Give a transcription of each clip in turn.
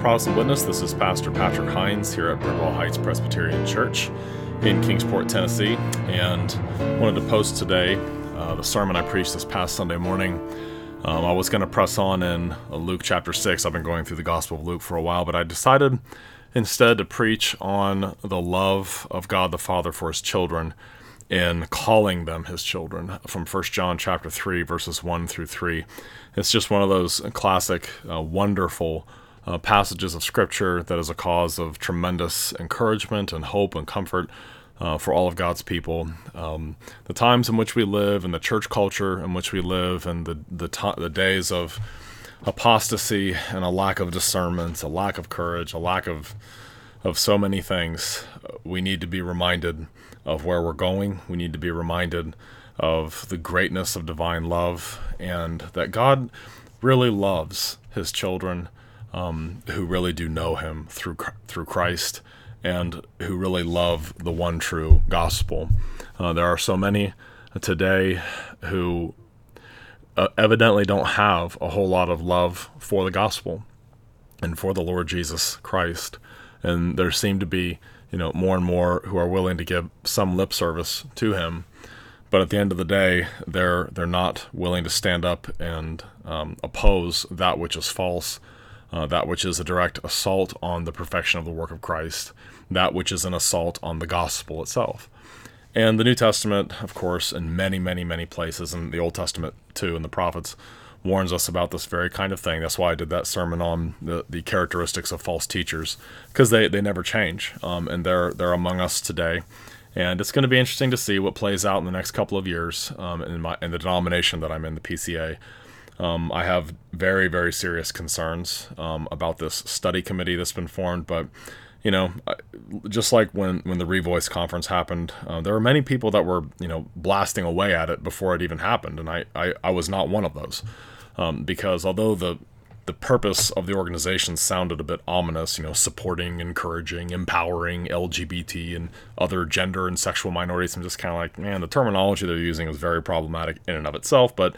Protestant Witness. This is Pastor Patrick Hines here at Bridwell Heights Presbyterian Church in Kingsport, Tennessee, and wanted to post today uh, the sermon I preached this past Sunday morning. Um, I was going to press on in Luke chapter 6. I've been going through the Gospel of Luke for a while, but I decided instead to preach on the love of God the Father for his children in calling them his children from 1 John chapter 3 verses 1 through 3. It's just one of those classic uh, wonderful uh, passages of scripture that is a cause of tremendous encouragement and hope and comfort uh, for all of God's people. Um, the times in which we live and the church culture in which we live and the the, the days of apostasy and a lack of discernment, a lack of courage, a lack of of so many things, we need to be reminded of where we're going. We need to be reminded of the greatness of divine love and that God really loves his children um, who really do know him through through Christ and who really love the one true gospel. Uh, there are so many today who uh, evidently don't have a whole lot of love for the gospel and for the Lord Jesus Christ. And there seem to be, you know, more and more who are willing to give some lip service to him, but at the end of the day, they're they're not willing to stand up and um, oppose that which is false, uh, that which is a direct assault on the perfection of the work of Christ, that which is an assault on the gospel itself. And the New Testament, of course, in many, many, many places, and the Old Testament too, and the prophets, warns us about this very kind of thing. That's why I did that sermon on the, the characteristics of false teachers, because they, they never change, um, and they're they're among us today. And it's going to be interesting to see what plays out in the next couple of years um, in my in the denomination that I'm in, the PCA. Um, I have very very serious concerns um, about this study committee that's been formed, but you know, just like when when the Revoice conference happened, uh, there were many people that were you know blasting away at it before it even happened, and I I, I was not one of those, um, because although the the purpose of the organization sounded a bit ominous, you know, supporting, encouraging, empowering LGBT and other gender and sexual minorities. I'm just kind of like, man, the terminology they're using is very problematic in and of itself. But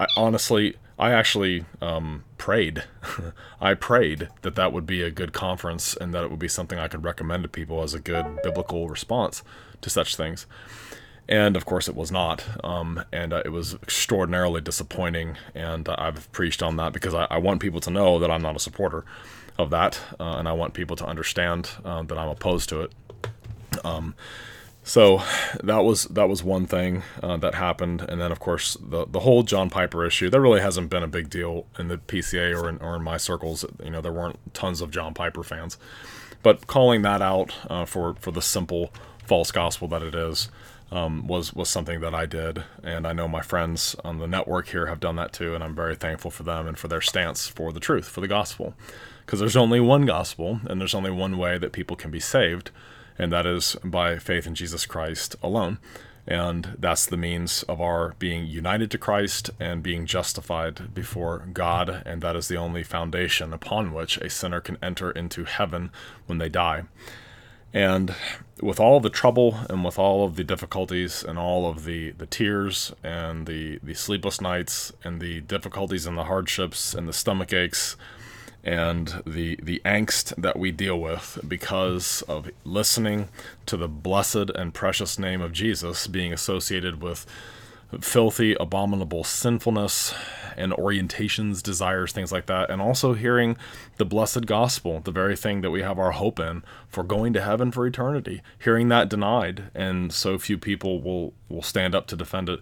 I honestly, I actually um, prayed. I prayed that that would be a good conference and that it would be something I could recommend to people as a good biblical response to such things. And of course, it was not. Um, and uh, it was extraordinarily disappointing. And uh, I've preached on that because I, I, want people to know that I'm not a supporter of that. Uh, and I want people to understand uh, that I'm opposed to it. Um, so that was that was one thing uh, that happened, and then of course the the whole John Piper issue. That really hasn't been a big deal in the PCA or in, or in my circles. You know, there weren't tons of John Piper fans, but calling that out uh, for for the simple false gospel that it is um, was was something that I did, and I know my friends on the network here have done that too, and I'm very thankful for them and for their stance for the truth, for the gospel, because there's only one gospel, and there's only one way that people can be saved and that is by faith in Jesus Christ alone. And that's the means of our being united to Christ and being justified before God. And that is the only foundation upon which a sinner can enter into heaven when they die. And with all the trouble and with all of the difficulties and all of the, the tears and the, the sleepless nights and the difficulties and the hardships and the stomach aches and the the angst that we deal with because of listening to the blessed and precious name of Jesus being associated with filthy, abominable sinfulness and orientations, desires, things like that, and also hearing the blessed gospel, the very thing that we have our hope in for going to heaven for eternity, hearing that denied, and so few people will will stand up to defend it.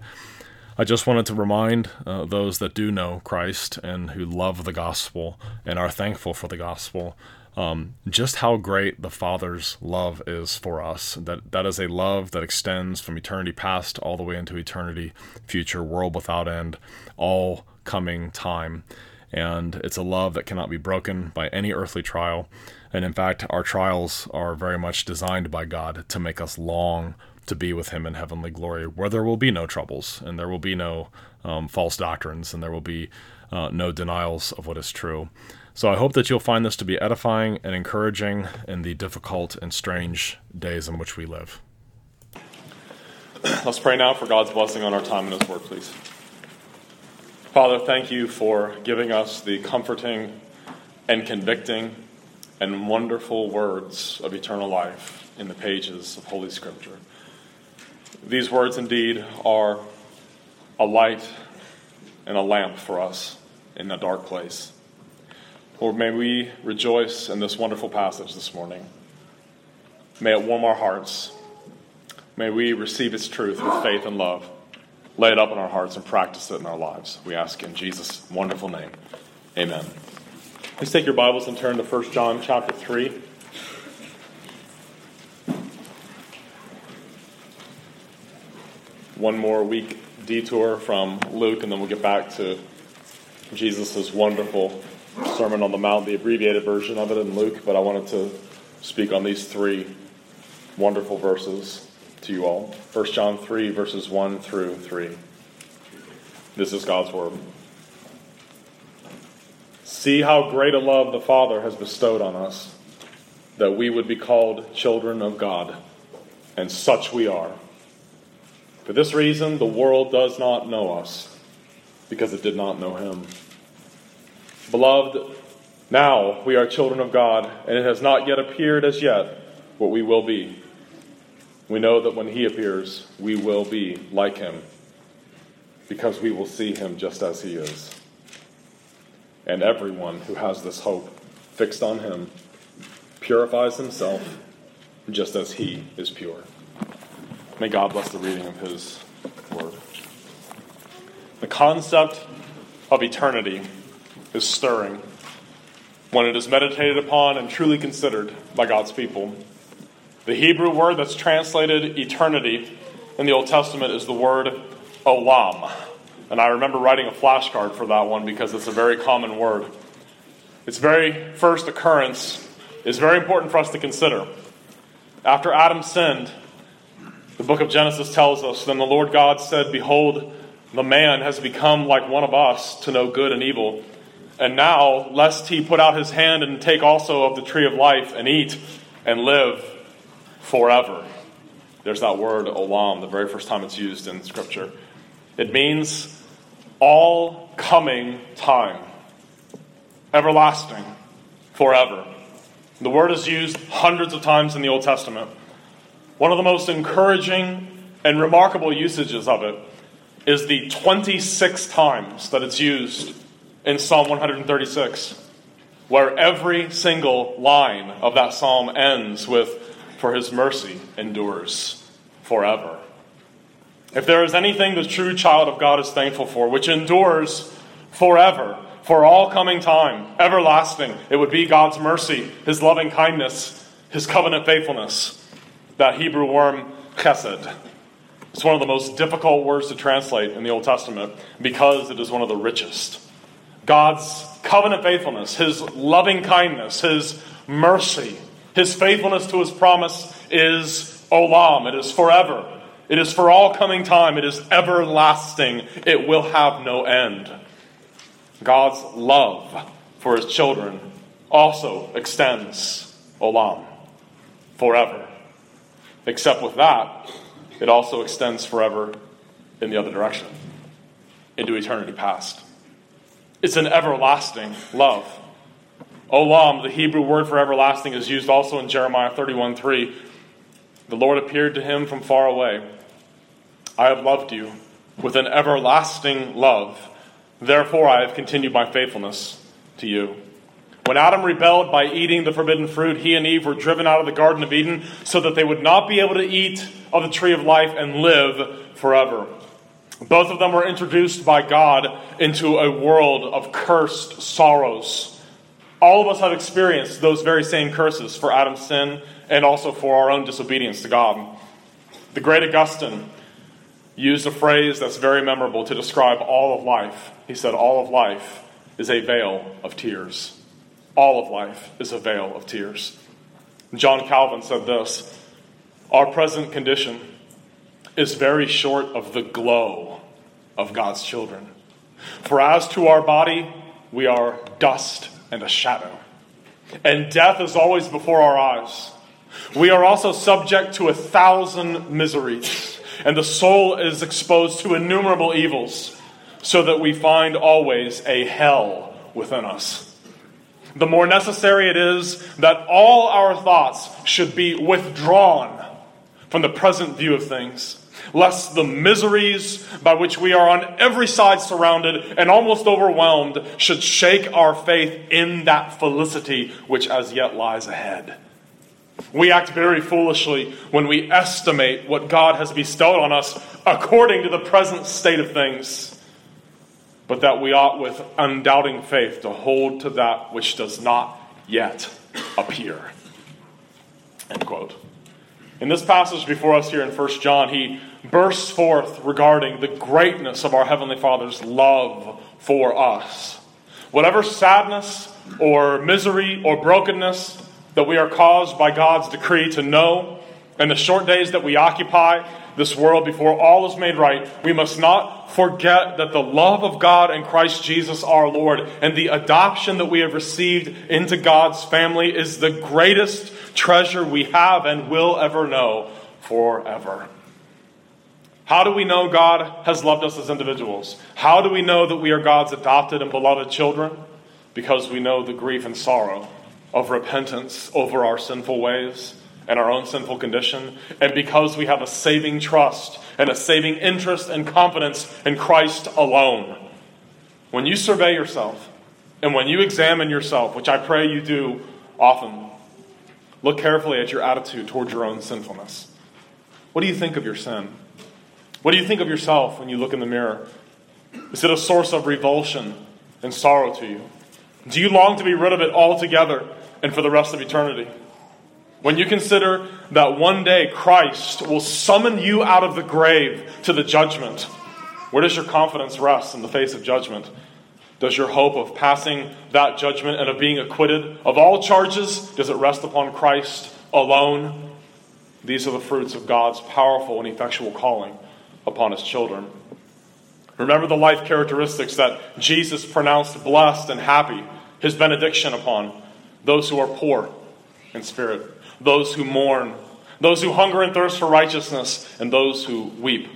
I just wanted to remind uh, those that do know Christ and who love the gospel and are thankful for the gospel um, just how great the Father's love is for us. That that is a love that extends from eternity past all the way into eternity future, world without end, all coming time. And it's a love that cannot be broken by any earthly trial. And in fact, our trials are very much designed by God to make us long to be with him in heavenly glory, where there will be no troubles and there will be no um, false doctrines and there will be uh, no denials of what is true. So I hope that you'll find this to be edifying and encouraging in the difficult and strange days in which we live. Let's pray now for God's blessing on our time in His Word, please. Father, thank you for giving us the comforting and convicting and wonderful words of eternal life in the pages of Holy Scripture. These words indeed are a light and a lamp for us in a dark place. Lord, may we rejoice in this wonderful passage this morning. May it warm our hearts. May we receive its truth with faith and love, lay it up in our hearts, and practice it in our lives. We ask in Jesus' wonderful name. Amen. Please take your Bibles and turn to 1 John chapter 3. One more week detour from Luke, and then we'll get back to Jesus' wonderful Sermon on the Mount, the abbreviated version of it in Luke, but I wanted to speak on these three wonderful verses to you all. 1 John 3, verses 1 through 3. This is God's Word. See how great a love the Father has bestowed on us, that we would be called children of God, and such we are. For this reason, the world does not know us, because it did not know Him. Beloved, now we are children of God, and it has not yet appeared as yet what we will be. We know that when He appears, we will be like Him, because we will see Him just as He is. And everyone who has this hope fixed on Him purifies himself just as He is pure. May God bless the reading of His Word. The concept of eternity is stirring when it is meditated upon and truly considered by God's people. The Hebrew word that's translated eternity in the Old Testament is the word olam. And I remember writing a flashcard for that one because it's a very common word. Its very first occurrence is very important for us to consider. After Adam sinned, the book of Genesis tells us, Then the Lord God said, Behold, the man has become like one of us to know good and evil. And now, lest he put out his hand and take also of the tree of life and eat and live forever. There's that word olam, the very first time it's used in Scripture. It means all coming time, everlasting, forever. The word is used hundreds of times in the Old Testament. One of the most encouraging and remarkable usages of it is the 26 times that it's used in Psalm 136, where every single line of that psalm ends with, For his mercy endures forever. If there is anything the true child of God is thankful for, which endures forever, for all coming time, everlasting, it would be God's mercy, his loving kindness, his covenant faithfulness. That Hebrew worm, chesed. It's one of the most difficult words to translate in the Old Testament because it is one of the richest. God's covenant faithfulness, His loving kindness, His mercy, His faithfulness to His promise is olam. It is forever. It is for all coming time. It is everlasting. It will have no end. God's love for His children also extends olam, forever. Except with that, it also extends forever in the other direction, into eternity past. It's an everlasting love. Olam, the Hebrew word for everlasting, is used also in Jeremiah 31 3. The Lord appeared to him from far away. I have loved you with an everlasting love. Therefore, I have continued my faithfulness to you. When Adam rebelled by eating the forbidden fruit, he and Eve were driven out of the Garden of Eden so that they would not be able to eat of the tree of life and live forever. Both of them were introduced by God into a world of cursed sorrows. All of us have experienced those very same curses for Adam's sin and also for our own disobedience to God. The great Augustine used a phrase that's very memorable to describe all of life. He said, All of life is a vale of tears. All of life is a vale of tears. John Calvin said this Our present condition is very short of the glow of God's children. For as to our body, we are dust and a shadow, and death is always before our eyes. We are also subject to a thousand miseries, and the soul is exposed to innumerable evils, so that we find always a hell within us. The more necessary it is that all our thoughts should be withdrawn from the present view of things, lest the miseries by which we are on every side surrounded and almost overwhelmed should shake our faith in that felicity which as yet lies ahead. We act very foolishly when we estimate what God has bestowed on us according to the present state of things but that we ought with undoubting faith to hold to that which does not yet appear. End quote. In this passage before us here in 1 John, he bursts forth regarding the greatness of our Heavenly Father's love for us. Whatever sadness or misery or brokenness that we are caused by God's decree to know, in the short days that we occupy this world before all is made right, we must not forget that the love of God and Christ Jesus our Lord and the adoption that we have received into God's family is the greatest treasure we have and will ever know forever. How do we know God has loved us as individuals? How do we know that we are God's adopted and beloved children? Because we know the grief and sorrow of repentance over our sinful ways and our own sinful condition, and because we have a saving trust and a saving interest and confidence in Christ alone. When you survey yourself and when you examine yourself, which I pray you do often, look carefully at your attitude towards your own sinfulness. What do you think of your sin? What do you think of yourself when you look in the mirror? Is it a source of revulsion and sorrow to you? Do you long to be rid of it altogether and for the rest of eternity? When you consider that one day Christ will summon you out of the grave to the judgment, where does your confidence rest in the face of judgment? Does your hope of passing that judgment and of being acquitted of all charges, does it rest upon Christ alone? These are the fruits of God's powerful and effectual calling upon his children. Remember the life characteristics that Jesus pronounced blessed and happy, his benediction upon those who are poor in spirit those who mourn, those who hunger and thirst for righteousness, and those who weep.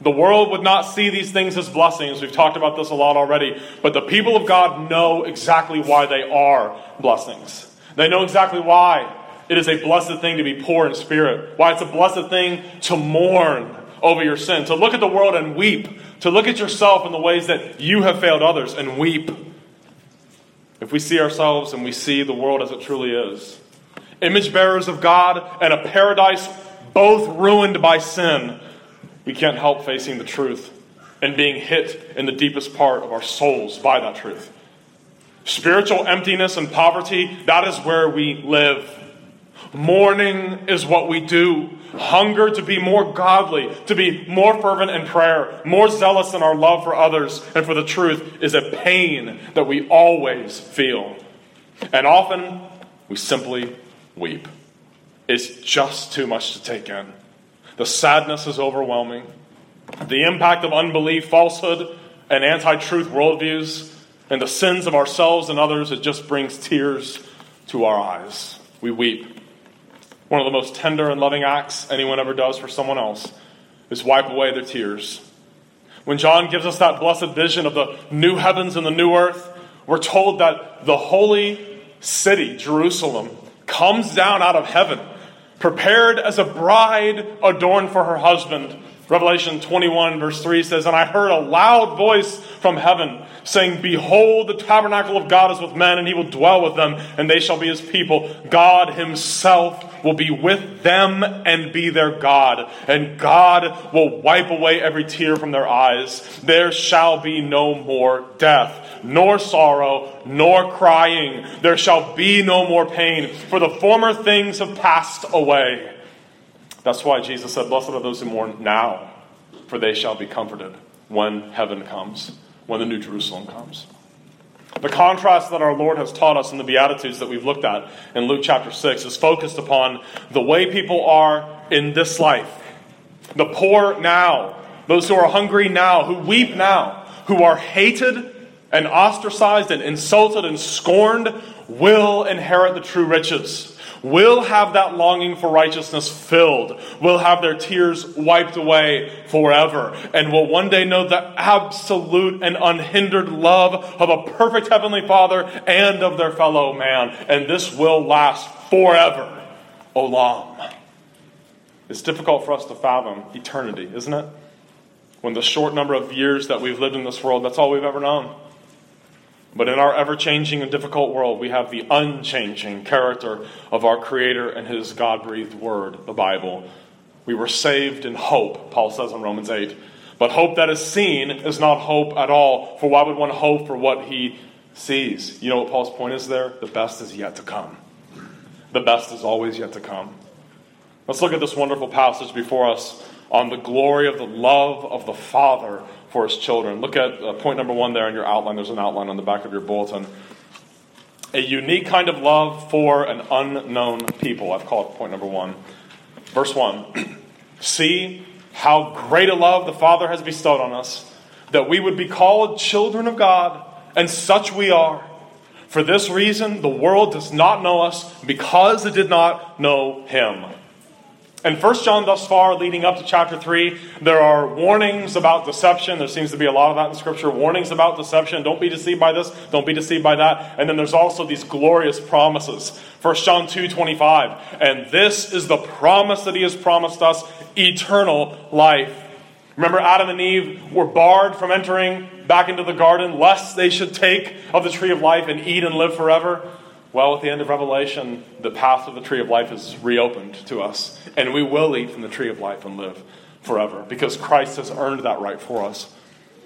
The world would not see these things as blessings. We've talked about this a lot already. But the people of God know exactly why they are blessings. They know exactly why it is a blessed thing to be poor in spirit, why it's a blessed thing to mourn over your sin, to look at the world and weep, to look at yourself in the ways that you have failed others and weep. If we see ourselves and we see the world as it truly is, image bearers of God, and a paradise both ruined by sin, we can't help facing the truth and being hit in the deepest part of our souls by that truth. Spiritual emptiness and poverty, that is where we live. Mourning is what we do. Hunger to be more godly, to be more fervent in prayer, more zealous in our love for others and for the truth is a pain that we always feel. And often we simply weep. It's just too much to take in. The sadness is overwhelming. The impact of unbelief, falsehood, and anti truth worldviews, and the sins of ourselves and others, it just brings tears to our eyes. We weep. One of the most tender and loving acts anyone ever does for someone else is wipe away their tears. When John gives us that blessed vision of the new heavens and the new earth, we're told that the holy city, Jerusalem, comes down out of heaven, prepared as a bride adorned for her husband. Revelation 21, verse 3 says, And I heard a loud voice from heaven saying, Behold, the tabernacle of God is with men, and he will dwell with them, and they shall be his people. God himself will be with them and be their God, and God will wipe away every tear from their eyes. There shall be no more death nor sorrow, nor crying. There shall be no more pain, for the former things have passed away. That's why Jesus said, Blessed are those who mourn now, for they shall be comforted when heaven comes, when the New Jerusalem comes. The contrast that our Lord has taught us in the Beatitudes that we've looked at in Luke chapter 6 is focused upon the way people are in this life. The poor now, those who are hungry now, who weep now, who are hated and ostracized and insulted and scorned will inherit the true riches. Will have that longing for righteousness filled, will have their tears wiped away forever, and will one day know the absolute and unhindered love of a perfect Heavenly Father and of their fellow man. And this will last forever. Olam. It's difficult for us to fathom eternity, isn't it? When the short number of years that we've lived in this world, that's all we've ever known. But in our ever changing and difficult world, we have the unchanging character of our Creator and His God breathed Word, the Bible. We were saved in hope, Paul says in Romans 8. But hope that is seen is not hope at all, for why would one hope for what he sees? You know what Paul's point is there? The best is yet to come. The best is always yet to come. Let's look at this wonderful passage before us on the glory of the love of the Father for his children. Look at uh, point number one there in your outline. There's an outline on the back of your bulletin. A unique kind of love for an unknown people. I've called point number one. Verse one See how great a love the Father has bestowed on us, that we would be called children of God, and such we are. For this reason, the world does not know us because it did not know him. In 1 John, thus far, leading up to chapter 3, there are warnings about deception. There seems to be a lot of that in Scripture. Warnings about deception. Don't be deceived by this. Don't be deceived by that. And then there's also these glorious promises. First John 2 25. And this is the promise that he has promised us eternal life. Remember, Adam and Eve were barred from entering back into the garden lest they should take of the tree of life and eat and live forever. Well, at the end of Revelation, the path of the tree of life is reopened to us, and we will eat from the tree of life and live forever because Christ has earned that right for us.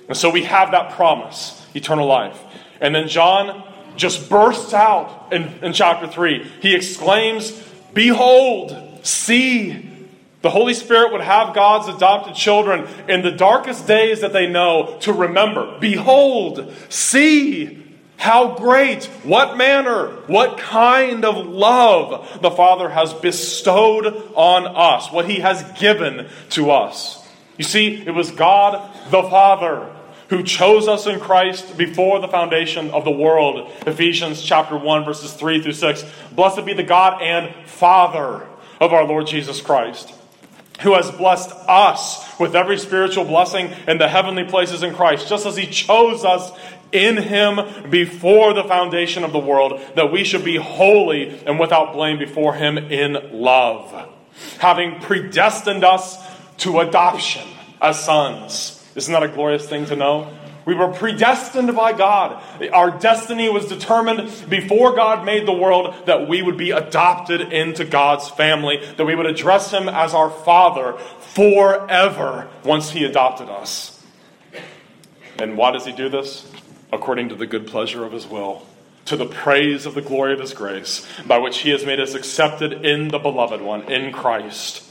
And so we have that promise, eternal life. And then John just bursts out in, in chapter 3. He exclaims, Behold, see, the Holy Spirit would have God's adopted children in the darkest days that they know to remember. Behold, see, how great, what manner, what kind of love the Father has bestowed on us, what He has given to us. You see, it was God the Father who chose us in Christ before the foundation of the world. Ephesians chapter 1 verses 3 through 6. Blessed be the God and Father of our Lord Jesus Christ, who has blessed us with every spiritual blessing in the heavenly places in Christ, just as he chose us in him before the foundation of the world, that we should be holy and without blame before him in love, having predestined us to adoption as sons. Isn't that a glorious thing to know? We were predestined by God. Our destiny was determined before God made the world that we would be adopted into God's family, that we would address Him as our Father forever once He adopted us. And why does He do this? According to the good pleasure of his will, to the praise of the glory of his grace, by which he has made us accepted in the beloved one, in Christ.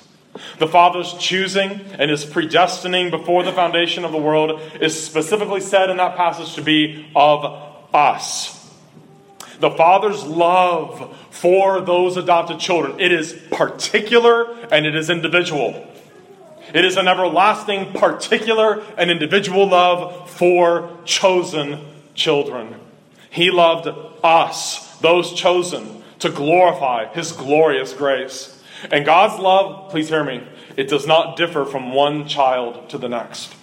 The Father's choosing and his predestining before the foundation of the world is specifically said in that passage to be of us. The Father's love for those adopted children, it is particular and it is individual. It is an everlasting, particular, and individual love for chosen children. He loved us, those chosen, to glorify His glorious grace. And God's love, please hear me, it does not differ from one child to the next.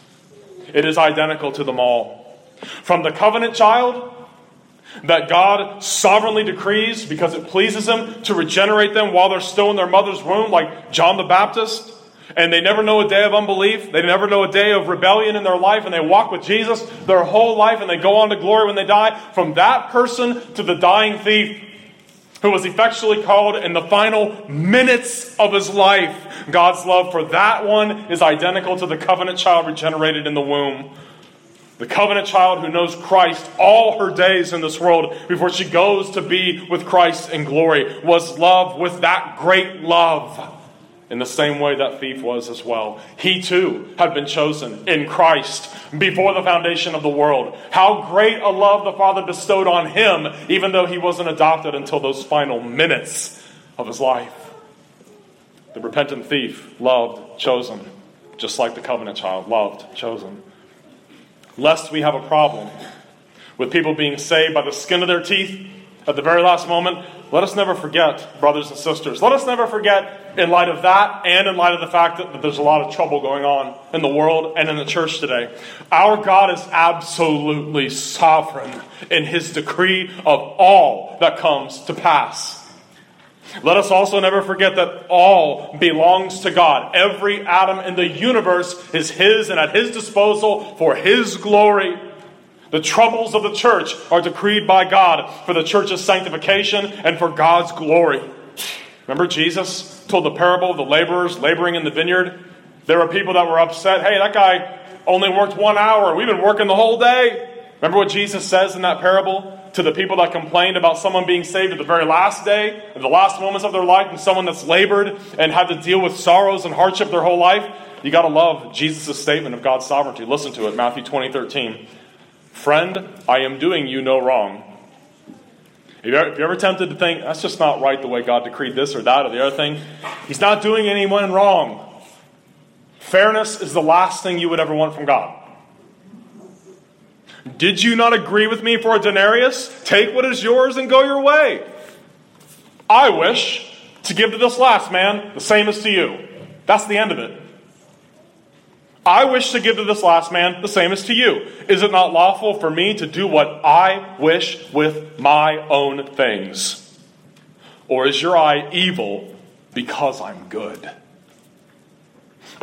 It is identical to them all. From the covenant child that God sovereignly decrees because it pleases Him to regenerate them while they're still in their mother's womb, like John the Baptist and they never know a day of unbelief. They never know a day of rebellion in their life, and they walk with Jesus their whole life, and they go on to glory when they die. From that person to the dying thief who was effectually called in the final minutes of his life, God's love for that one is identical to the covenant child regenerated in the womb. The covenant child who knows Christ all her days in this world before she goes to be with Christ in glory was loved with that great love in the same way that thief was as well. He too had been chosen in Christ before the foundation of the world. How great a love the Father bestowed on him, even though he wasn't adopted until those final minutes of his life. The repentant thief loved, chosen, just like the covenant child loved, chosen. Lest we have a problem with people being saved by the skin of their teeth at the very last moment, let us never forget, brothers and sisters, let us never forget, in light of that and in light of the fact that, there's a lot of trouble going on in the world and in the church today, our God is absolutely sovereign in his decree of all that comes to pass. Let us also never forget that all belongs to God. Every atom in the universe is His and at His disposal for His glory. The troubles of the church are decreed by God for the church's sanctification and for God's glory. Remember, Jesus told the parable of the laborers laboring in the vineyard? There were people that were upset. Hey, that guy only worked one hour. We've been working the whole day. Remember what Jesus says in that parable to the people that complained about someone being saved at the very last day, at the last moments of their life, and someone that's labored and had to deal with sorrows and hardship their whole life? You got to love Jesus' statement of God's sovereignty. Listen to it, Matthew 20, 13. Friend, I am doing you no wrong. If you're, if you're ever tempted to think, that's just not right the way God decreed this or that or the other thing, He's not doing anyone wrong. Fairness is the last thing you would ever want from God. Did you not agree with me for a denarius? Take what is yours and go your way. I wish to give to this last man the same as to you. That's the end of it. I wish to give to this last man the same as to you. Is it not lawful for me to do what I wish with my own things? Or is your eye evil because I'm good?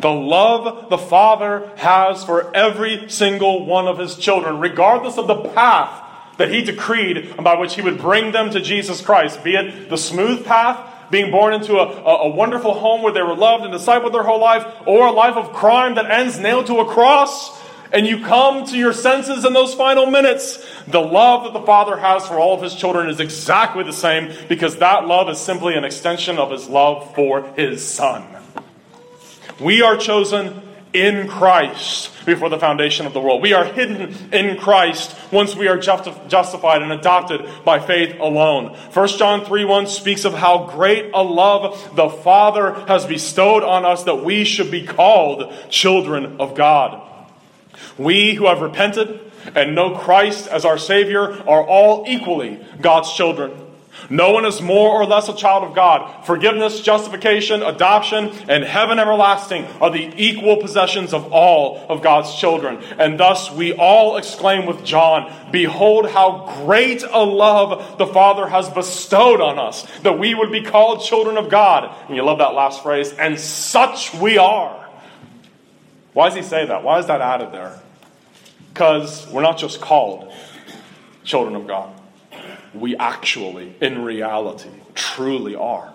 The love the Father has for every single one of his children, regardless of the path that he decreed by which he would bring them to Jesus Christ, be it the smooth path being born into a, a, wonderful home where they were loved and discipled their whole life, or a life of crime that ends nailed to a cross, and you come to your senses in those final minutes. The love that the Father has for all of His children is exactly the same because that love is simply an extension of His love for His Son. We are chosen in Christ before the foundation of the world. We are hidden in Christ once we are justified and adopted by faith alone. 1 John 3 1 speaks of how great a love the Father has bestowed on us that we should be called children of God. We who have repented and know Christ as our Savior are all equally God's children. No one is more or less a child of God. Forgiveness, justification, adoption, and heaven everlasting are the equal possessions of all of God's children. And thus we all exclaim with John, Behold how great a love the Father has bestowed on us, that we would be called children of God. And you love that last phrase, and such we are. Why does he say that? Why is that added there? Because we're not just called children of God we actually, in reality, truly are.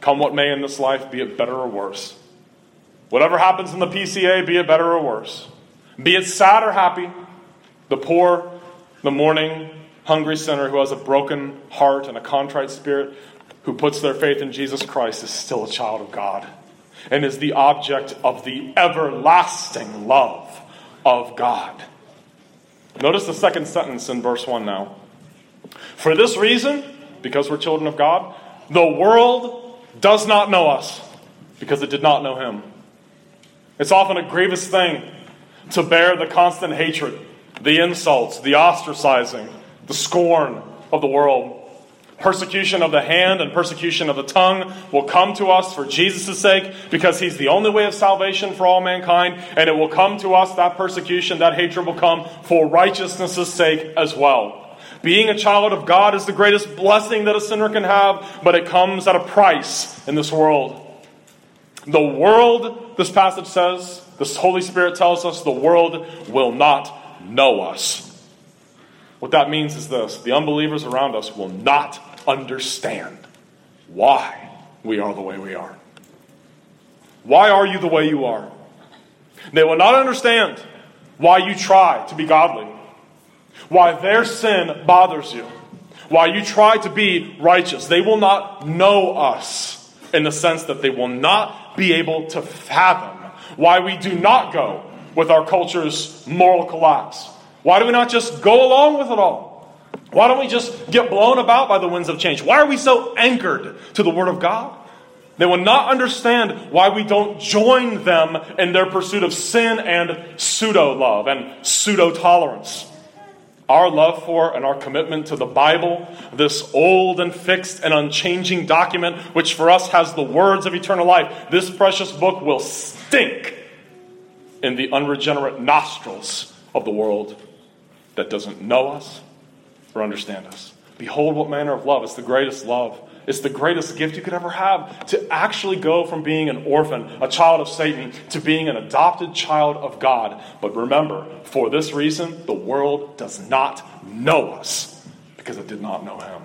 Come what may in this life, be it better or worse. Whatever happens in the PCA, be it better or worse. Be it sad or happy, the poor, the mourning, hungry sinner who has a broken heart and a contrite spirit, who puts their faith in Jesus Christ, is still a child of God and is the object of the everlasting love of God. Notice the second sentence in verse 1 now. For this reason, because we're children of God, the world does not know us because it did not know Him. It's often a grievous thing to bear the constant hatred, the insults, the ostracizing, the scorn of the world. Persecution of the hand and persecution of the tongue will come to us for Jesus' sake because He's the only way of salvation for all mankind, and it will come to us, that persecution, that hatred will come for righteousness' sake as well. Being a child of God is the greatest blessing that a sinner can have, but it comes at a price in this world. The world, this passage says, this Holy Spirit tells us, the world will not know us. What that means is this the unbelievers around us will not understand why we are the way we are. Why are you the way you are? They will not understand why you try to be godly why their sin bothers you, why you try to be righteous. They will not know us in the sense that they will not be able to fathom why we do not go with our culture's moral collapse. Why do we not just go along with it all? Why don't we just get blown about by the winds of change? Why are we so anchored to the Word of God? They will not understand why we don't join them in their pursuit of sin and pseudo love and pseudo tolerance. Our love for and our commitment to the Bible, this old and fixed and unchanging document, which for us has the words of eternal life, this precious book will stink in the unregenerate nostrils of the world that doesn't know us or understand us. Behold, what manner of love. It's the greatest love. It's the greatest gift you could ever have to actually go from being an orphan, a child of Satan, to being an adopted child of God. But remember, for this reason, the world does not know us because it did not know him.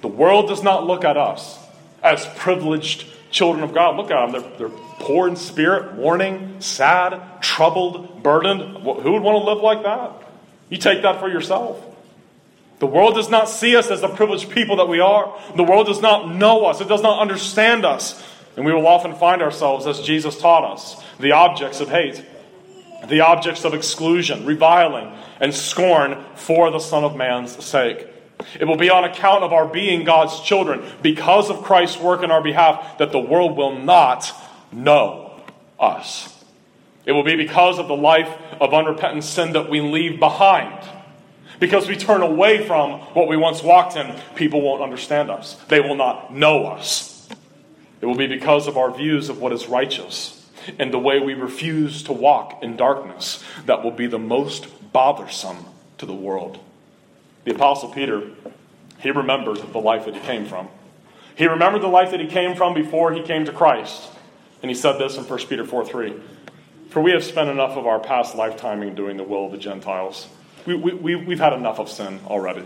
The world does not look at us as privileged children of God. Look at them. They're, they're poor in spirit, mourning, sad, troubled, burdened. Who would want to live like that? You take that for yourself. The world does not see us as the privileged people that we are. The world does not know us, it does not understand us. And we will often find ourselves, as Jesus taught us, the objects of hate, the objects of exclusion, reviling, and scorn for the Son of Man's sake. It will be on account of our being God's children, because of Christ's work in our behalf, that the world will not know us. It will be because of the life of unrepentant sin that we leave behind because we turn away from what we once walked in, people won't understand us. They will not know us. It will be because of our views of what is righteous and the way we refuse to walk in darkness that will be the most bothersome to the world. The Apostle Peter, he remembered the life that he came from. He remembered the life that he came from before he came to Christ. And he said this in 1 Peter 4 3 For we have spent enough of our past lifetime in doing the will of the Gentiles we, we, we've had enough of sin already.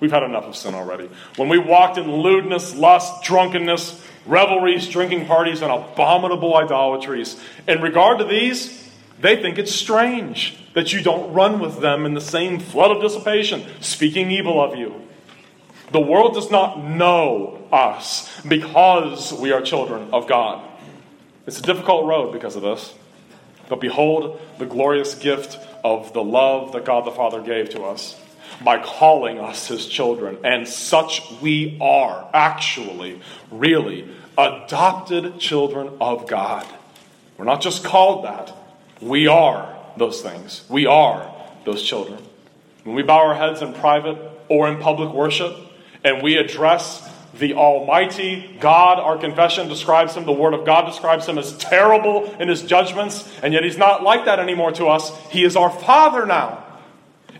We've had enough of sin already. When we walked in lewdness, lust, drunkenness, revelries, drinking parties, and abominable idolatries, in regard to these, they think it's strange that you don't run with them in the same flood of dissipation, speaking evil of you. The world does not know us because we are children of God. It's a difficult road because of this. But behold the glorious gift of the love that God the Father gave to us by calling us his children. And such we are, actually, really, adopted children of God. We're not just called that, we are those things. We are those children. When we bow our heads in private or in public worship and we address the Almighty God. Our confession describes him, the Word of God describes him as terrible in his judgments, and yet he's not like that anymore to us. He is our Father now.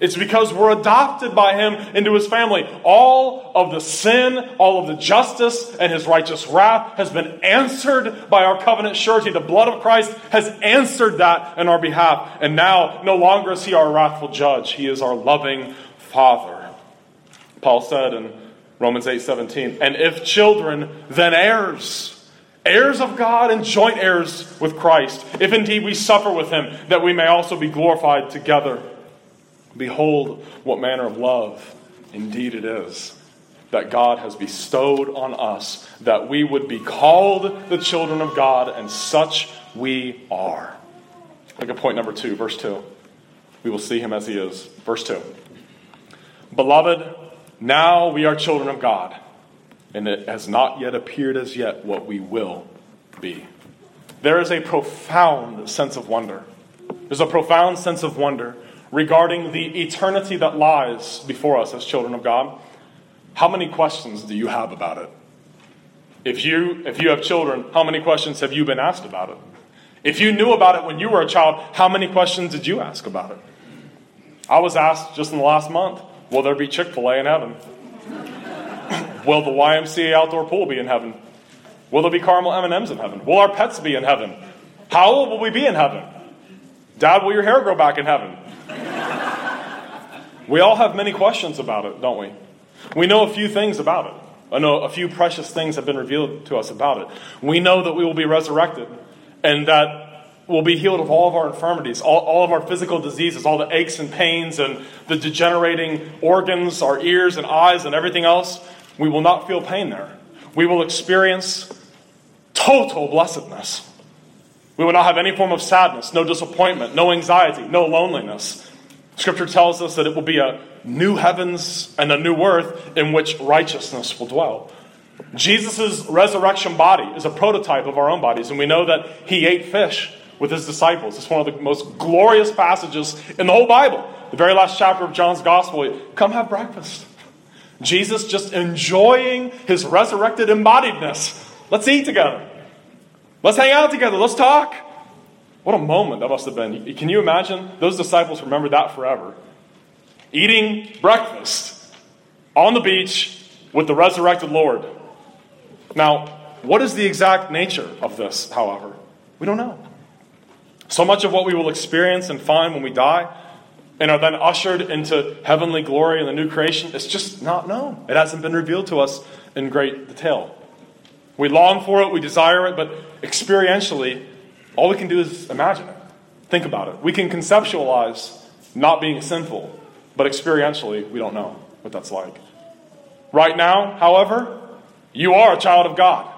It's because we're adopted by him into his family. All of the sin, all of the justice, and his righteous wrath has been answered by our covenant surety. The blood of Christ has answered that in our behalf. And now, no longer is he our wrathful judge, he is our loving Father. Paul said in Romans 8 17. And if children, then heirs. Heirs of God and joint heirs with Christ, if indeed we suffer with him, that we may also be glorified together. Behold, what manner of love indeed it is that God has bestowed on us, that we would be called the children of God, and such we are. Look at point number two, verse 2. We will see him as he is. Verse 2. Beloved, now we are children of God, and it has not yet appeared as yet what we will be. There is a profound sense of wonder. There's a profound sense of wonder regarding the eternity that lies before us as children of God. How many questions do you have about it? If you, if you have children, how many questions have you been asked about it? If you knew about it when you were a child, how many questions did you ask about it? I was asked just in the last month Will there be Chick fil A in heaven? Will the YMCA outdoor pool be in heaven? Will there be caramel M&Ms in heaven? Will our pets be in heaven? How old will we be in heaven? Dad, will your hair grow back in heaven? we all have many questions about it, don't we? We know a few things about it. I know a few precious things have been revealed to us about it. We know that we will be resurrected and that will be healed of all of our infirmities, all, all of our physical diseases, all the aches and pains and the degenerating organs, our ears and eyes and everything else. We will not feel pain there. We will experience total blessedness. We will not have any form of sadness, no disappointment, no anxiety, no loneliness. Scripture tells us that it will be a new heavens and a new earth in which righteousness will dwell. Jesus' resurrection body is a prototype of our own bodies, and we know that he ate fish with his disciples. It's one of the most glorious passages in the whole Bible. the very last chapter of John's Gospel, come have breakfast. Jesus just enjoying his resurrected embodiedness. Let's eat together. Let's hang out together. Let's talk. What a moment that must have been. Can you imagine? Those disciples remember that forever. Eating breakfast on the beach with the resurrected Lord. Now, what is the exact nature of this, however? We don't know. So much of what we will experience and find when we die and are then ushered into heavenly glory in the new creation, is just not known. It hasn't been revealed to us in great detail. We long for it, we desire it, but experientially, all we can do is imagine it, think about it. We can conceptualize not being sinful, but experientially, we don't know what that's like. Right now, however, you are a child of God.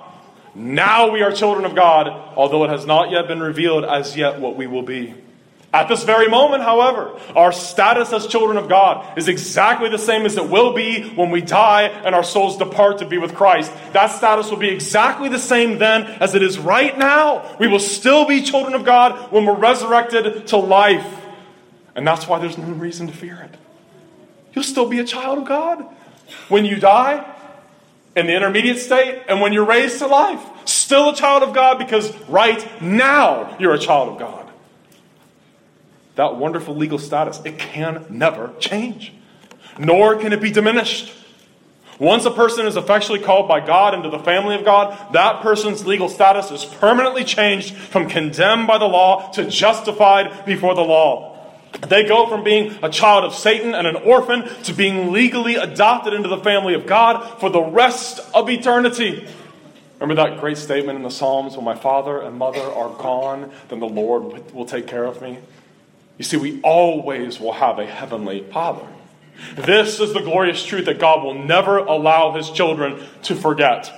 Now we are children of God, although it has not yet been revealed as yet what we will be. At this very moment, however, our status as children of God is exactly the same as it will be when we die and our souls depart to be with Christ. That status will be exactly the same then as it is right now. We will still be children of God when we're resurrected to life. And that's why there's no reason to fear it. You'll still be a child of God when you die in the intermediate state and when you're raised to life. Still a child of God because right now you're a child of God that wonderful legal status. It can never change, nor can it be diminished. Once a person is effectually called by God into the family of God, that person's legal status is permanently changed from condemned by the law to justified before the law. They go from being a child of Satan and an orphan to being legally adopted into the family of God for the rest of eternity. Remember that great statement in the Psalms when my father and mother are gone, then the Lord will take care of me? You see, we always will have a heavenly Father. This is the glorious truth that God will never allow his children to forget.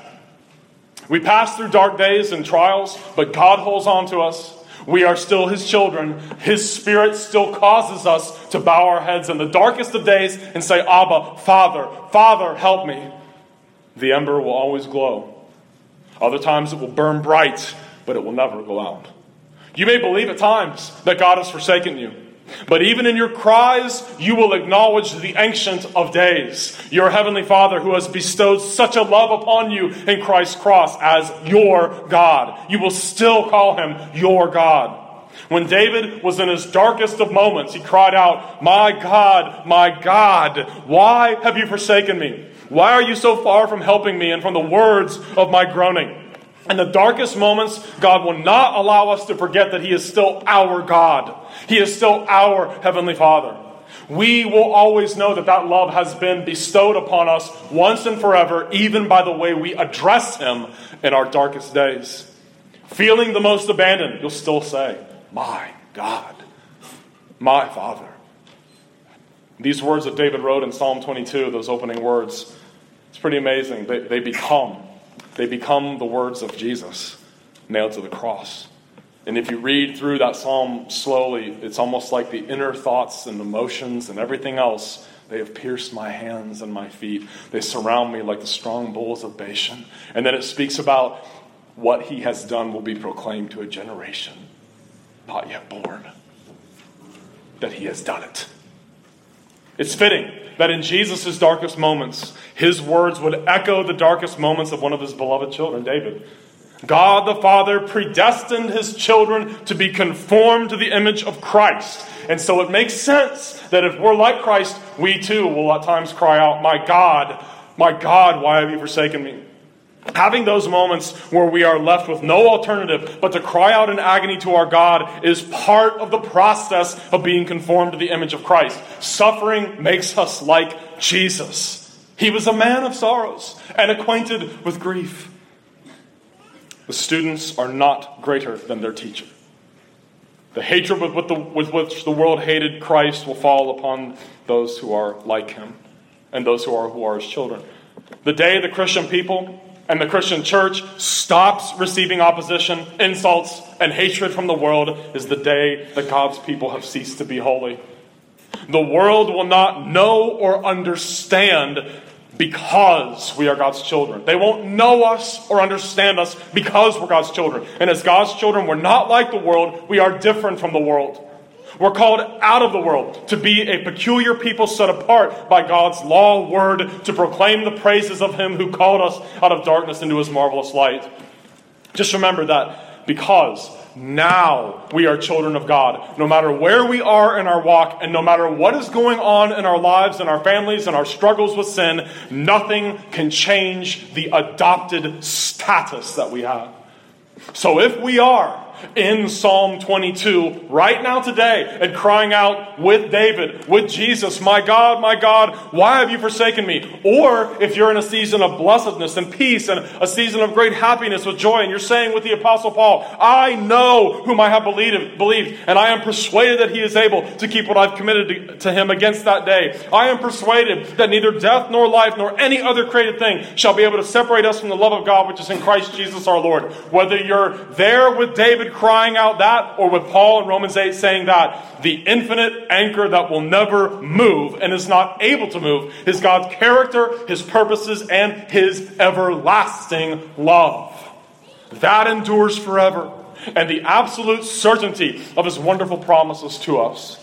We pass through dark days and trials, but God holds on to us. We are still his children. His spirit still causes us to bow our heads in the darkest of days and say, Abba, Father, Father, help me. The ember will always glow. Other times it will burn bright, but it will never go out. You may believe at times that God has forsaken you. But even in your cries, you will acknowledge the Ancient of Days, your Heavenly Father who has bestowed such a love upon you in Christ's cross as your God. You will still call him your God. When David was in his darkest of moments, he cried out, My God, my God, why have you forsaken me? Why are you so far from helping me and from the words of my groaning? In the darkest moments, God will not allow us to forget that He is still our God. He is still our Heavenly Father. We will always know that that love has been bestowed upon us once and forever, even by the way we address Him in our darkest days. Feeling the most abandoned, you'll still say, My God, my Father. These words that David wrote in Psalm 22, those opening words, it's pretty amazing. They, they become they become the words of Jesus nailed to the cross. And if you read through that psalm slowly, it's almost like the inner thoughts and emotions and everything else. They have pierced my hands and my feet. They surround me like the strong bulls of Bashan. And then it speaks about what he has done will be proclaimed to a generation not yet born. That he has done it. It's fitting that in Jesus' darkest moments, his words would echo the darkest moments of one of his beloved children, David. God the Father predestined his children to be conformed to the image of Christ. And so it makes sense that if we're like Christ, we too will at times cry out, My God, my God, why have you forsaken me? Having those moments where we are left with no alternative but to cry out in agony to our God is part of the process of being conformed to the image of Christ. Suffering makes us like Jesus. He was a man of sorrows and acquainted with grief. The students are not greater than their teacher. The hatred with, the, with which the world hated Christ will fall upon those who are like him and those who are who are his children. The day the Christian people and the Christian church stops receiving opposition, insults, and hatred from the world is the day that God's people have ceased to be holy. The world will not know or understand because we are God's children. They won't know us or understand us because we're God's children. And as God's children, we're not like the world, we are different from the world. We're called out of the world to be a peculiar people set apart by God's law word to proclaim the praises of Him who called us out of darkness into His marvelous light. Just remember that because now we are children of God. No matter where we are in our walk, and no matter what is going on in our lives and our families and our struggles with sin, nothing can change the adopted status that we have. So if we are in Psalm 22 right now today and crying out with David, with Jesus, My God, my God, why have you forsaken me? Or if you're in a season of blessedness and peace and a season of great happiness with joy, and you're saying with the Apostle Paul, I know whom I have believed, and I am persuaded that he is able to keep what I've committed to him against that day. I am persuaded that neither death nor life nor any other created thing shall be able to separate us from the love of God which is in Christ Jesus our Lord. Whether you're there with David crying out that, or with Paul in Romans 8 saying that, the infinite anchor that will never move and is not able to move is God's character, His purposes, and His everlasting love. That endures forever. And the absolute certainty of His wonderful promises to us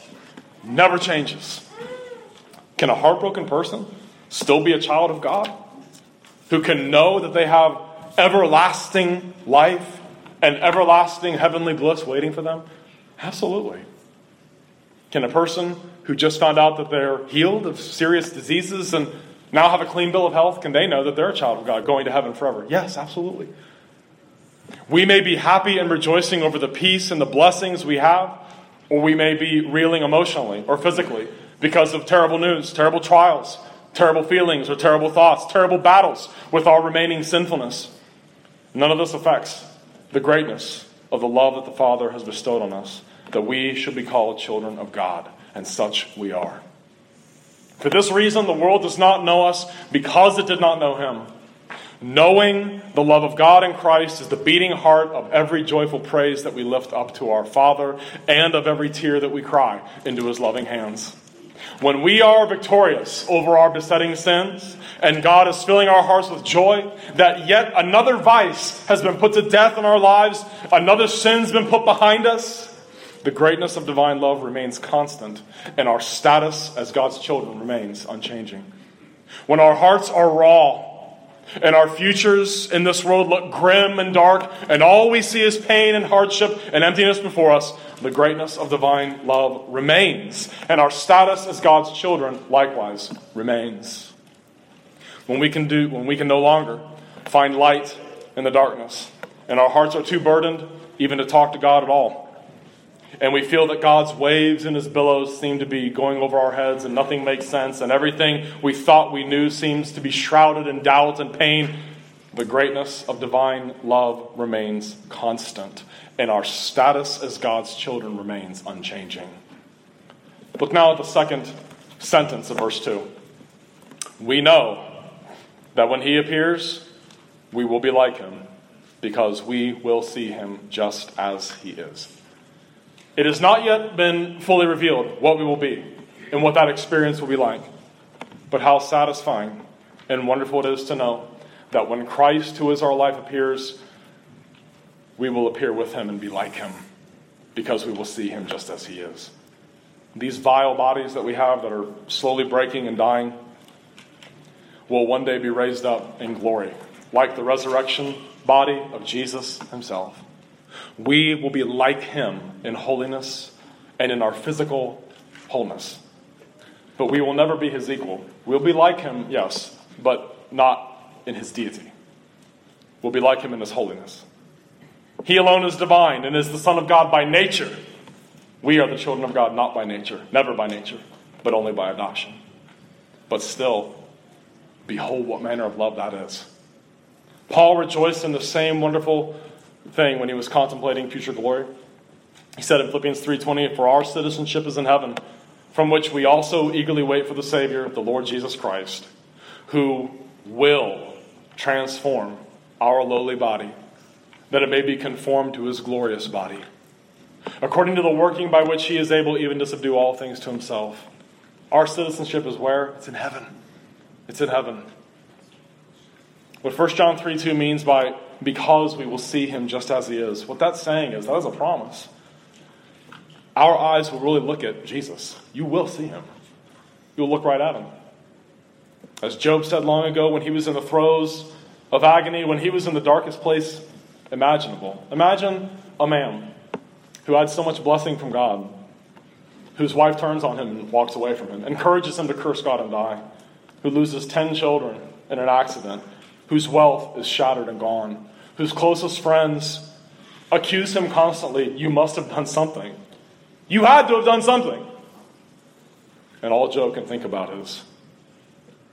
never changes. Can a heartbroken person still be a child of God? Who can know that they have everlasting life and everlasting heavenly bliss waiting for them? Absolutely. Can a person who just found out that they're healed of serious diseases and now have a clean bill of health, can they know that they're a child of God going to heaven forever? Yes, absolutely. We may be happy and rejoicing over the peace and the blessings we have, or we may be reeling emotionally or physically because of terrible news, terrible trials, terrible feelings or terrible thoughts, terrible battles with our remaining sinfulness. None of this affects the greatness of the love that the Father has bestowed on us, that we should be called children of God, and such we are. For this reason, the world does not know us because it did not know Him. Knowing the love of God in Christ is the beating heart of every joyful praise that we lift up to our Father and of every tear that we cry into His loving hands. When we are victorious over our besetting sins, and God is filling our hearts with joy that yet another vice has been put to death in our lives, another sin's been put behind us, the greatness of divine love remains constant, and our status as God's children remains unchanging. When our hearts are raw, and our futures in this world look grim and dark, and all we see is pain and hardship and emptiness before us, the greatness of divine love remains, and our status as God's children likewise remains. When we can do when we can no longer find light in the darkness, and our hearts are too burdened even to talk to God at all. And we feel that God's waves and his billows seem to be going over our heads and nothing makes sense, and everything we thought we knew seems to be shrouded in doubt and pain. The greatness of divine love remains constant and our status as God's children remains unchanging. Look now at the second sentence of verse 2. We know that when he appears, we will be like him because we will see him just as he is. It has not yet been fully revealed what we will be and what that experience will be like. But how satisfying and wonderful it is to know that when Christ, who is our life, appears, we will appear with him and be like him because we will see him just as he is. These vile bodies that we have that are slowly breaking and dying will one day be raised up in glory, like the resurrection body of Jesus himself. We will be like him in holiness and in our physical wholeness. But we will never be his equal. We'll be like him, yes, but not in his deity. We'll be like him in his holiness. He alone is divine and is the Son of God by nature. We are the children of God not by nature, never by nature, but only by adoption. But still, behold what manner of love that is. Paul rejoiced in the same wonderful thing when he was contemplating future glory. He said in Philippians 3:20, "For our citizenship is in heaven, from which we also eagerly wait for the Savior, the Lord Jesus Christ, who will transform our lowly body that it may be conformed to his glorious body, according to the working by which he is able even to subdue all things to himself. Our citizenship is where? It's in heaven. It's in heaven. What 1 John 3 2 means by because we will see him just as he is, what that's saying is that is a promise. our eyes will really look at Jesus. You will see him. You'll look right at him. As Job said long ago when he was in the throes of agony, when he was in the darkest place imaginable. Imagine a man who had so much blessing from God, whose wife turns on him and walks away from him, encourages him to curse God and die, who loses 10 children in an accident, whose wealth is shattered and gone, whose closest friends accuse him constantly, You must have done something. You had to have done something. And all Job can think about is,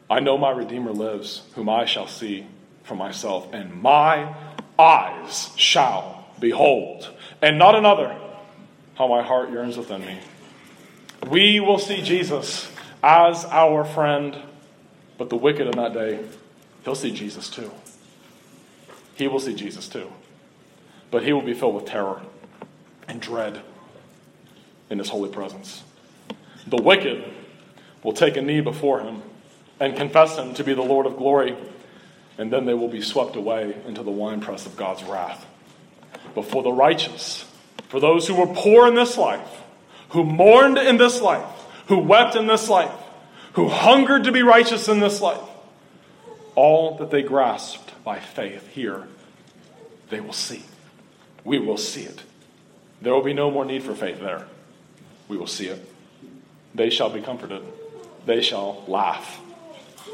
I know my Redeemer lives, whom I shall see for myself, and my eyes shall behold, and not another, how my heart yearns within me. We will see Jesus as our friend, but the wicked in that day, he'll see Jesus too. He will see Jesus too. But he will be filled with terror and dread in his holy presence. The wicked will take a knee before him and confess him to be the Lord of glory, and then they will be swept away into the winepress of God's wrath. But for the righteous, for those who were poor in this life, who mourned in this life, who wept in this life, who hungered to be righteous in this life, all that they grasped by faith here, they will see. We will see it. There will be no more need for faith there we will see it. They shall be comforted. They shall laugh.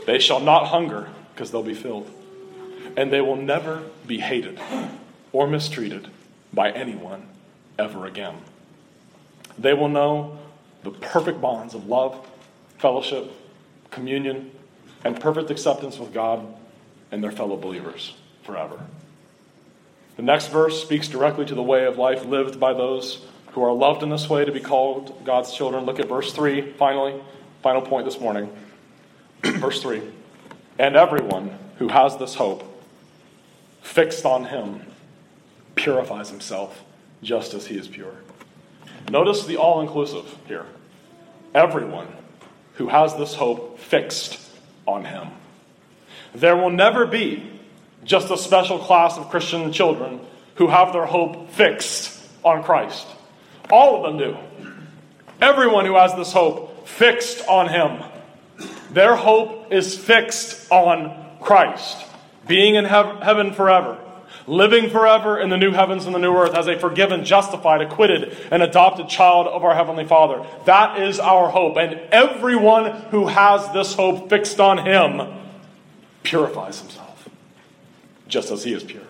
They shall not hunger because they'll be filled. And they will never be hated or mistreated by anyone ever again. They will know the perfect bonds of love, fellowship, communion, and perfect acceptance with God and their fellow believers forever. The next verse speaks directly to the way of life lived by those who are loved in this way to be called God's children. Look at verse 3, finally, final point this morning. verse 3 And everyone who has this hope fixed on him purifies himself just as he is pure. Notice the all inclusive here. Everyone who has this hope fixed on him. There will never be just a special class of Christian children who have their hope fixed on Christ. All of them do. Everyone who has this hope fixed on Him. Their hope is fixed on Christ, being in heaven forever, living forever in the new heavens and the new earth as a forgiven, justified, acquitted, and adopted child of our Heavenly Father. That is our hope. And everyone who has this hope fixed on Him purifies himself, just as He is pure.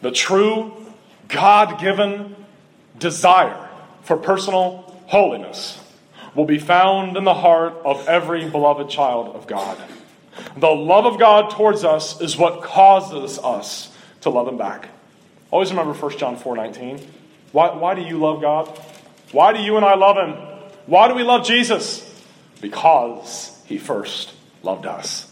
The true, God given, desire for personal holiness will be found in the heart of every beloved child of God. The love of God towards us is what causes us to love Him back. Always remember 1 John 4 19. Why, why do you love God? Why do you and I love Him? Why do we love Jesus? Because He first loved us.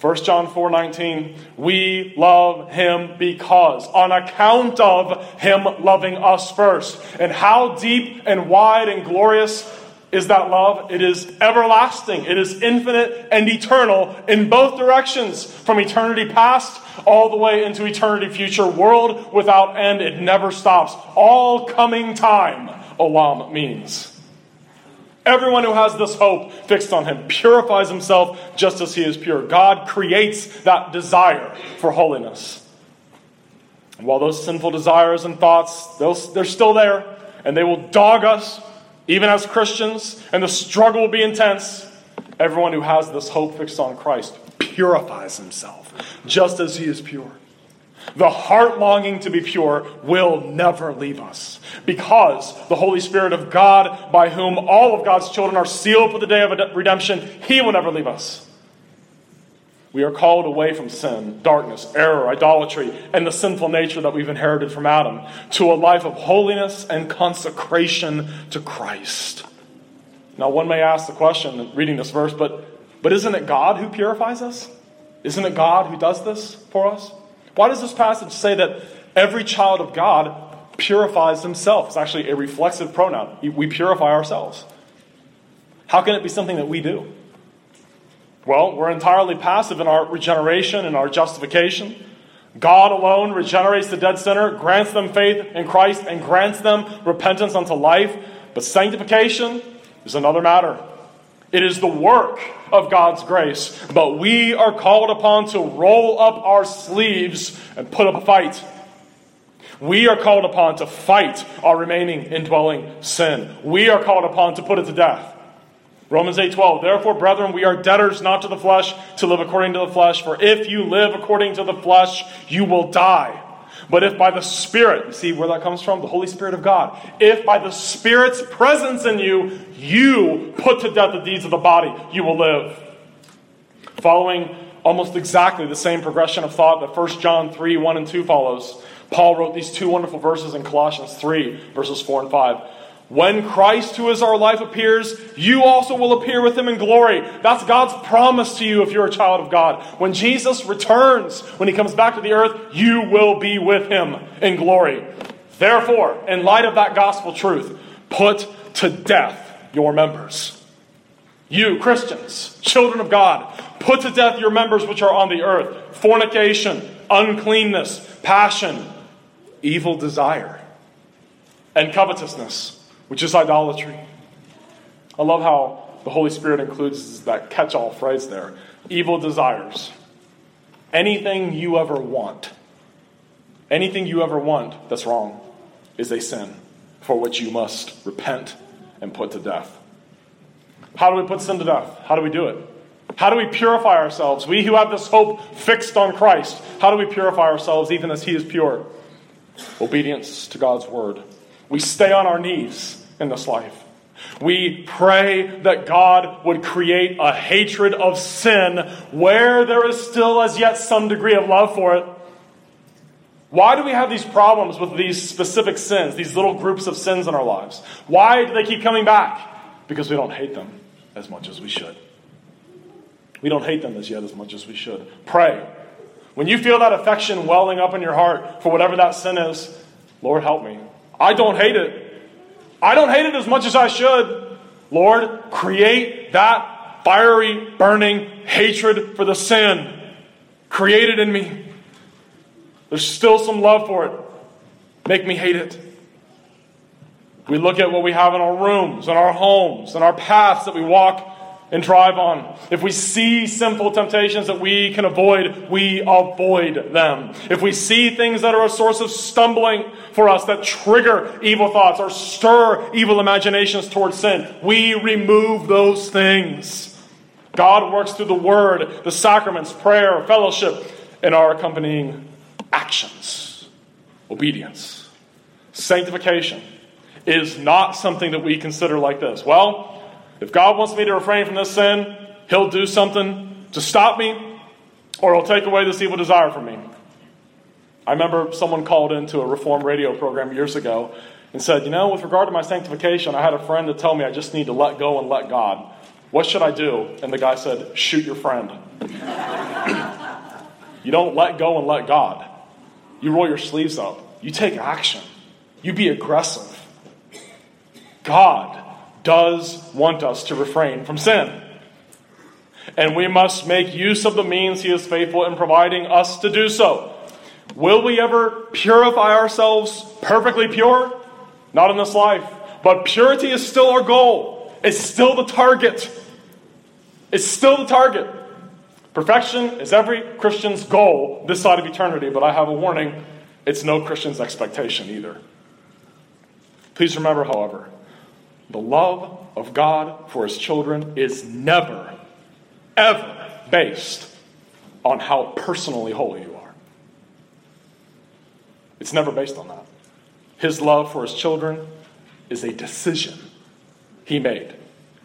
1 John 4:19 We love him because on account of him loving us first. And how deep and wide and glorious is that love? It is everlasting. It is infinite and eternal in both directions from eternity past all the way into eternity future world without end. It never stops. All coming time olam means. Everyone who has this hope fixed on him purifies himself just as he is pure. God creates that desire for holiness. And while those sinful desires and thoughts, they're still there, and they will dog us, even as Christians, and the struggle will be intense. Everyone who has this hope fixed on Christ purifies himself just as he is pure. The heart longing to be pure will never leave us because the Holy Spirit of God, by whom all of God's children are sealed for the day of redemption, He will never leave us. We are called away from sin, darkness, error, idolatry, and the sinful nature that we've inherited from Adam to a life of holiness and consecration to Christ. Now, one may ask the question, reading this verse, but, but isn't it God who purifies us? Isn't it God who does this for us? Why does this passage say that every child of God purifies himself? It's actually a reflexive pronoun. We purify ourselves. How can it be something that we do? Well, we're entirely passive in our regeneration and our justification. God alone regenerates the dead sinner, grants them faith in Christ, and grants them repentance unto life. But sanctification is another matter. It is the work of God's grace, but we are called upon to roll up our sleeves and put up a fight. We are called upon to fight our remaining indwelling sin. We are called upon to put it to death. Romans 8:12 Therefore brethren we are debtors not to the flesh to live according to the flesh for if you live according to the flesh you will die. But if by the Spirit, you see where that comes from? The Holy Spirit of God. If by the Spirit's presence in you, you put to death the deeds of the body, you will live. Following almost exactly the same progression of thought that 1 John 3 1 and 2 follows, Paul wrote these two wonderful verses in Colossians 3, verses 4 and 5. When Christ, who is our life, appears, you also will appear with him in glory. That's God's promise to you if you're a child of God. When Jesus returns, when he comes back to the earth, you will be with him in glory. Therefore, in light of that gospel truth, put to death your members. You, Christians, children of God, put to death your members which are on the earth fornication, uncleanness, passion, evil desire, and covetousness which is idolatry. I love how the Holy Spirit includes that catch all phrase there evil desires. Anything you ever want, anything you ever want that's wrong is a sin for which you must repent and put to death. How do we put sin to death? How do we do it? How do we purify ourselves? We who have this hope fixed on Christ, how do we purify ourselves even as He is pure? Obedience to God's word. We stay on our knees in this life. We pray that God would create a hatred of sin where there is still as yet some degree of love for it. Why do we have these problems with these specific sins, these little groups of sins in our lives? Why do they keep coming back? Because we don't hate them as much as we should. We don't hate them as yet as much as we should. Pray. When you feel that affection welling up in your heart for whatever that sin is, Lord, help me. I don't hate it. I don't hate it as much as I should. Lord, create that fiery, burning hatred for the sin. Create it in me. There's still some love for it. Make me hate it. We look at what we have in our rooms, in our homes, in our paths that we walk and drive on. If we see sinful temptations that we can avoid, we avoid them. If we see things that are a source of stumbling for us, that trigger evil thoughts or stir evil imaginations towards sin, we remove those things. God works through the Word, the sacraments, prayer, fellowship, and our accompanying actions. Obedience. Sanctification is not something that we consider like this. Well, if God wants me to refrain from this sin, He'll do something to stop me, or He'll take away this evil desire from me. I remember someone called into a reform radio program years ago and said, You know, with regard to my sanctification, I had a friend to tell me I just need to let go and let God. What should I do? And the guy said, Shoot your friend. you don't let go and let God. You roll your sleeves up. You take action. You be aggressive. God does want us to refrain from sin. And we must make use of the means He is faithful in providing us to do so. Will we ever purify ourselves perfectly pure? Not in this life. But purity is still our goal, it's still the target. It's still the target. Perfection is every Christian's goal this side of eternity, but I have a warning it's no Christian's expectation either. Please remember, however, the love of God for his children is never, ever based on how personally holy you are. It's never based on that. His love for his children is a decision he made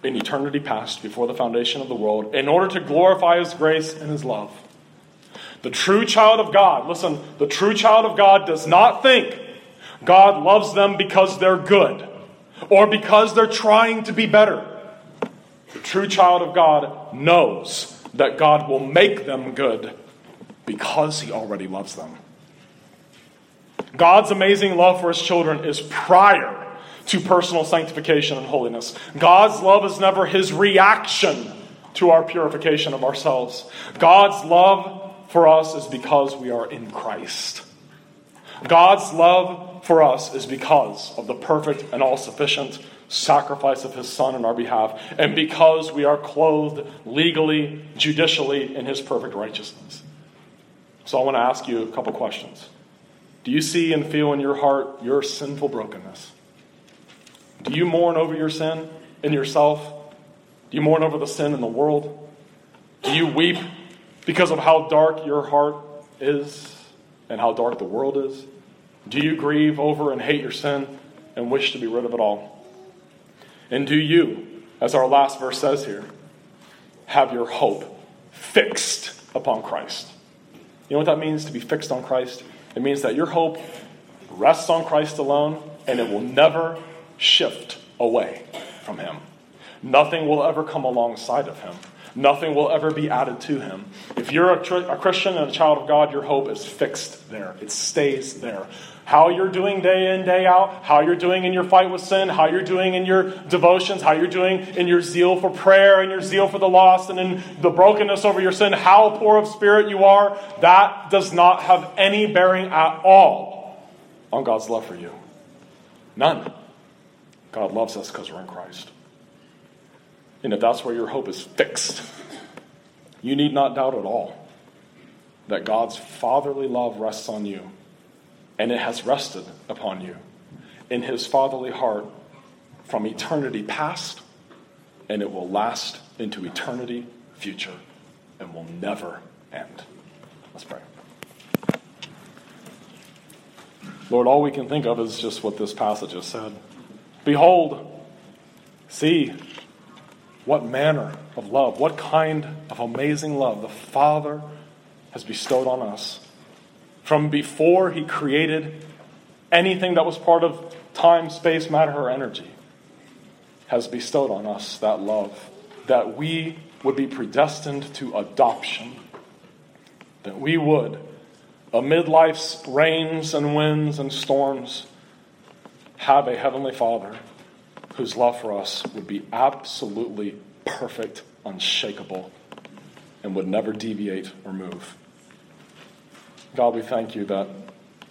in eternity past before the foundation of the world in order to glorify his grace and his love. The true child of God, listen, the true child of God does not think God loves them because they're good or because they're trying to be better. The true child of God knows that God will make them good because he already loves them. God's amazing love for his children is prior to personal sanctification and holiness. God's love is never his reaction to our purification of ourselves. God's love for us is because we are in Christ. God's love for us is because of the perfect and all sufficient sacrifice of his Son in our behalf, and because we are clothed legally, judicially in his perfect righteousness. So I want to ask you a couple questions. Do you see and feel in your heart your sinful brokenness? Do you mourn over your sin in yourself? Do you mourn over the sin in the world? Do you weep because of how dark your heart is and how dark the world is? Do you grieve over and hate your sin and wish to be rid of it all? And do you, as our last verse says here, have your hope fixed upon Christ? You know what that means to be fixed on Christ? It means that your hope rests on Christ alone and it will never shift away from Him. Nothing will ever come alongside of Him. Nothing will ever be added to him. If you're a, tr- a, Christian and a child of God, your hope is fixed there. It stays there. How you're doing day in, day out, how you're doing in your fight with sin, how you're doing in your devotions, how you're doing in your zeal for prayer and your zeal for the lost and in the brokenness over your sin, how poor of spirit you are, that does not have any bearing at all on God's love for you. None. God loves us because we're in Christ. And if that's where your hope is fixed, you need not doubt at all that God's fatherly love rests on you, and it has rested upon you in his fatherly heart from eternity past, and it will last into eternity future and will never end. Let's pray. Lord, all we can think of is just what this passage has said. Behold, see, what manner of love, what kind of amazing love the Father has bestowed on us. From before He created anything that was part of time, space, matter, or energy, has bestowed on us that love, that we would be predestined to adoption, that we would, amid life's rains and winds and storms, have a Heavenly Father whose love for us would be absolutely perfect, unshakable, and would never deviate or move. God, we thank you that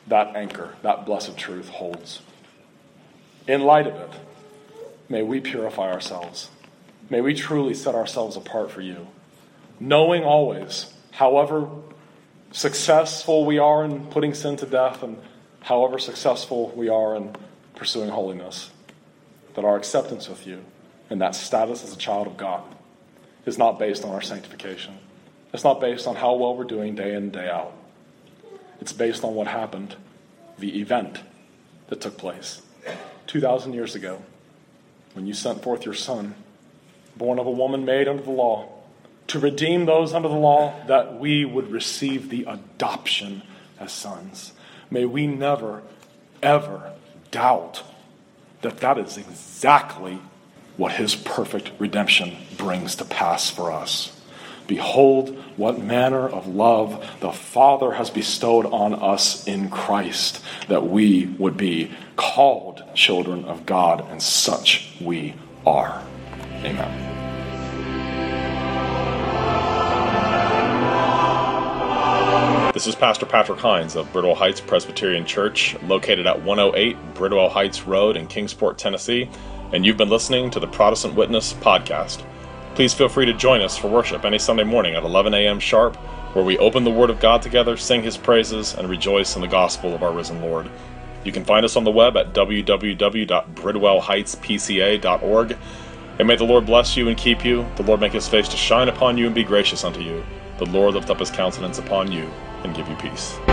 that anchor, that blessed truth holds. In light of it, may we purify ourselves. May we truly set ourselves apart for you, knowing always, however successful we are in putting sin to death and however successful we are in pursuing holiness, that our acceptance with you and that status as a child of God is not based on our sanctification. It's not based on how well we're doing day in, and day out. It's based on what happened, the event that took place 2,000 years ago when you sent forth your Son, born of a woman made under the law, to redeem those under the law that we would receive the adoption as sons. May we never, ever doubt that that is exactly what his perfect redemption brings to pass for us. Behold, what manner of love the Father has bestowed on us in Christ, that we would be called children of God, and such we are. Amen. This is Pastor Patrick Hines of Bridwell Heights Presbyterian Church, located at 108 Bridwell Heights Road in Kingsport, Tennessee, and you've been listening to the Protestant Witness podcast. Please feel free to join us for worship any Sunday morning at 11 a.m. sharp, where we open the Word of God together, sing His praises, and rejoice in the gospel of our risen Lord. You can find us on the web at www.bridwellheightspca.org. And may the Lord bless you and keep you. The Lord make his face to shine upon you and be gracious unto you. The Lord lift up his countenance upon you and give you peace.